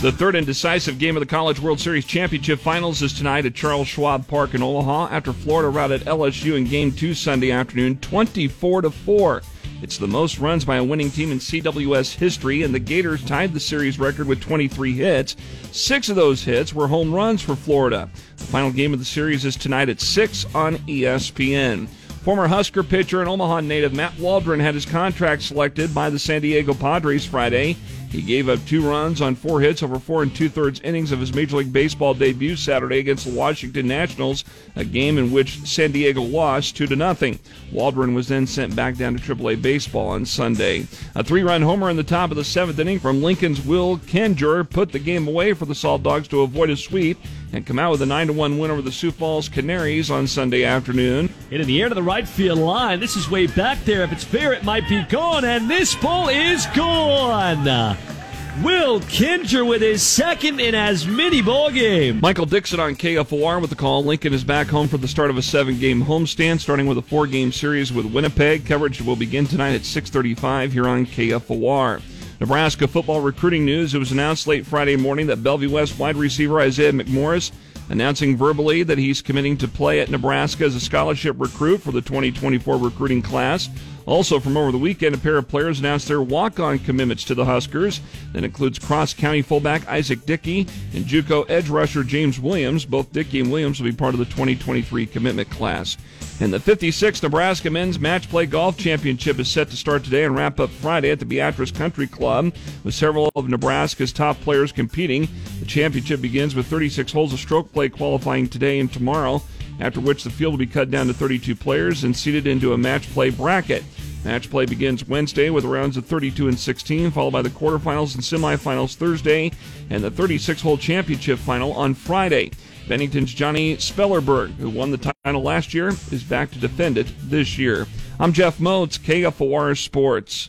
The third and decisive game of the College World Series Championship Finals is tonight at Charles Schwab Park in Omaha after Florida routed LSU in Game 2 Sunday afternoon 24 to 4. It's the most runs by a winning team in CWS history, and the Gators tied the series record with 23 hits. Six of those hits were home runs for Florida. The final game of the series is tonight at 6 on ESPN. Former Husker pitcher and Omaha native Matt Waldron had his contract selected by the San Diego Padres Friday. He gave up two runs on four hits over four and two thirds innings of his Major League Baseball debut Saturday against the Washington Nationals, a game in which San Diego lost two to nothing. Waldron was then sent back down to AAA baseball on Sunday. A three-run homer in the top of the seventh inning from Lincoln's Will Kinjer put the game away for the Salt Dogs to avoid a sweep and come out with a 9 to 1 win over the Sioux Falls Canaries on Sunday afternoon. Into the air to the right field line. This is way back there. If it's fair, it might be gone, and this ball is gone. Will Kinjer with his second in as many ball games. Michael Dixon on KFOR with the call. Lincoln is back home for the start of a seven-game homestand, starting with a four-game series with Winnipeg. Coverage will begin tonight at 6:35 here on KFOR. Nebraska football recruiting news. It was announced late Friday morning that Bellevue West wide receiver Isaiah McMorris announcing verbally that he's committing to play at Nebraska as a scholarship recruit for the 2024 recruiting class. Also, from over the weekend, a pair of players announced their walk-on commitments to the Huskers. That includes cross-county fullback Isaac Dickey and JUCO edge rusher James Williams. Both Dickey and Williams will be part of the 2023 commitment class. And the 56th Nebraska Men's Match Play Golf Championship is set to start today and wrap up Friday at the Beatrice Country Club, with several of Nebraska's top players competing. Championship begins with 36 holes of stroke play qualifying today and tomorrow after which the field will be cut down to 32 players and seeded into a match play bracket. Match play begins Wednesday with rounds of 32 and 16, followed by the quarterfinals and semifinals Thursday, and the 36 hole championship final on Friday. Bennington's Johnny Spellerberg, who won the title last year, is back to defend it this year. I'm Jeff Motz, KFOR Sports.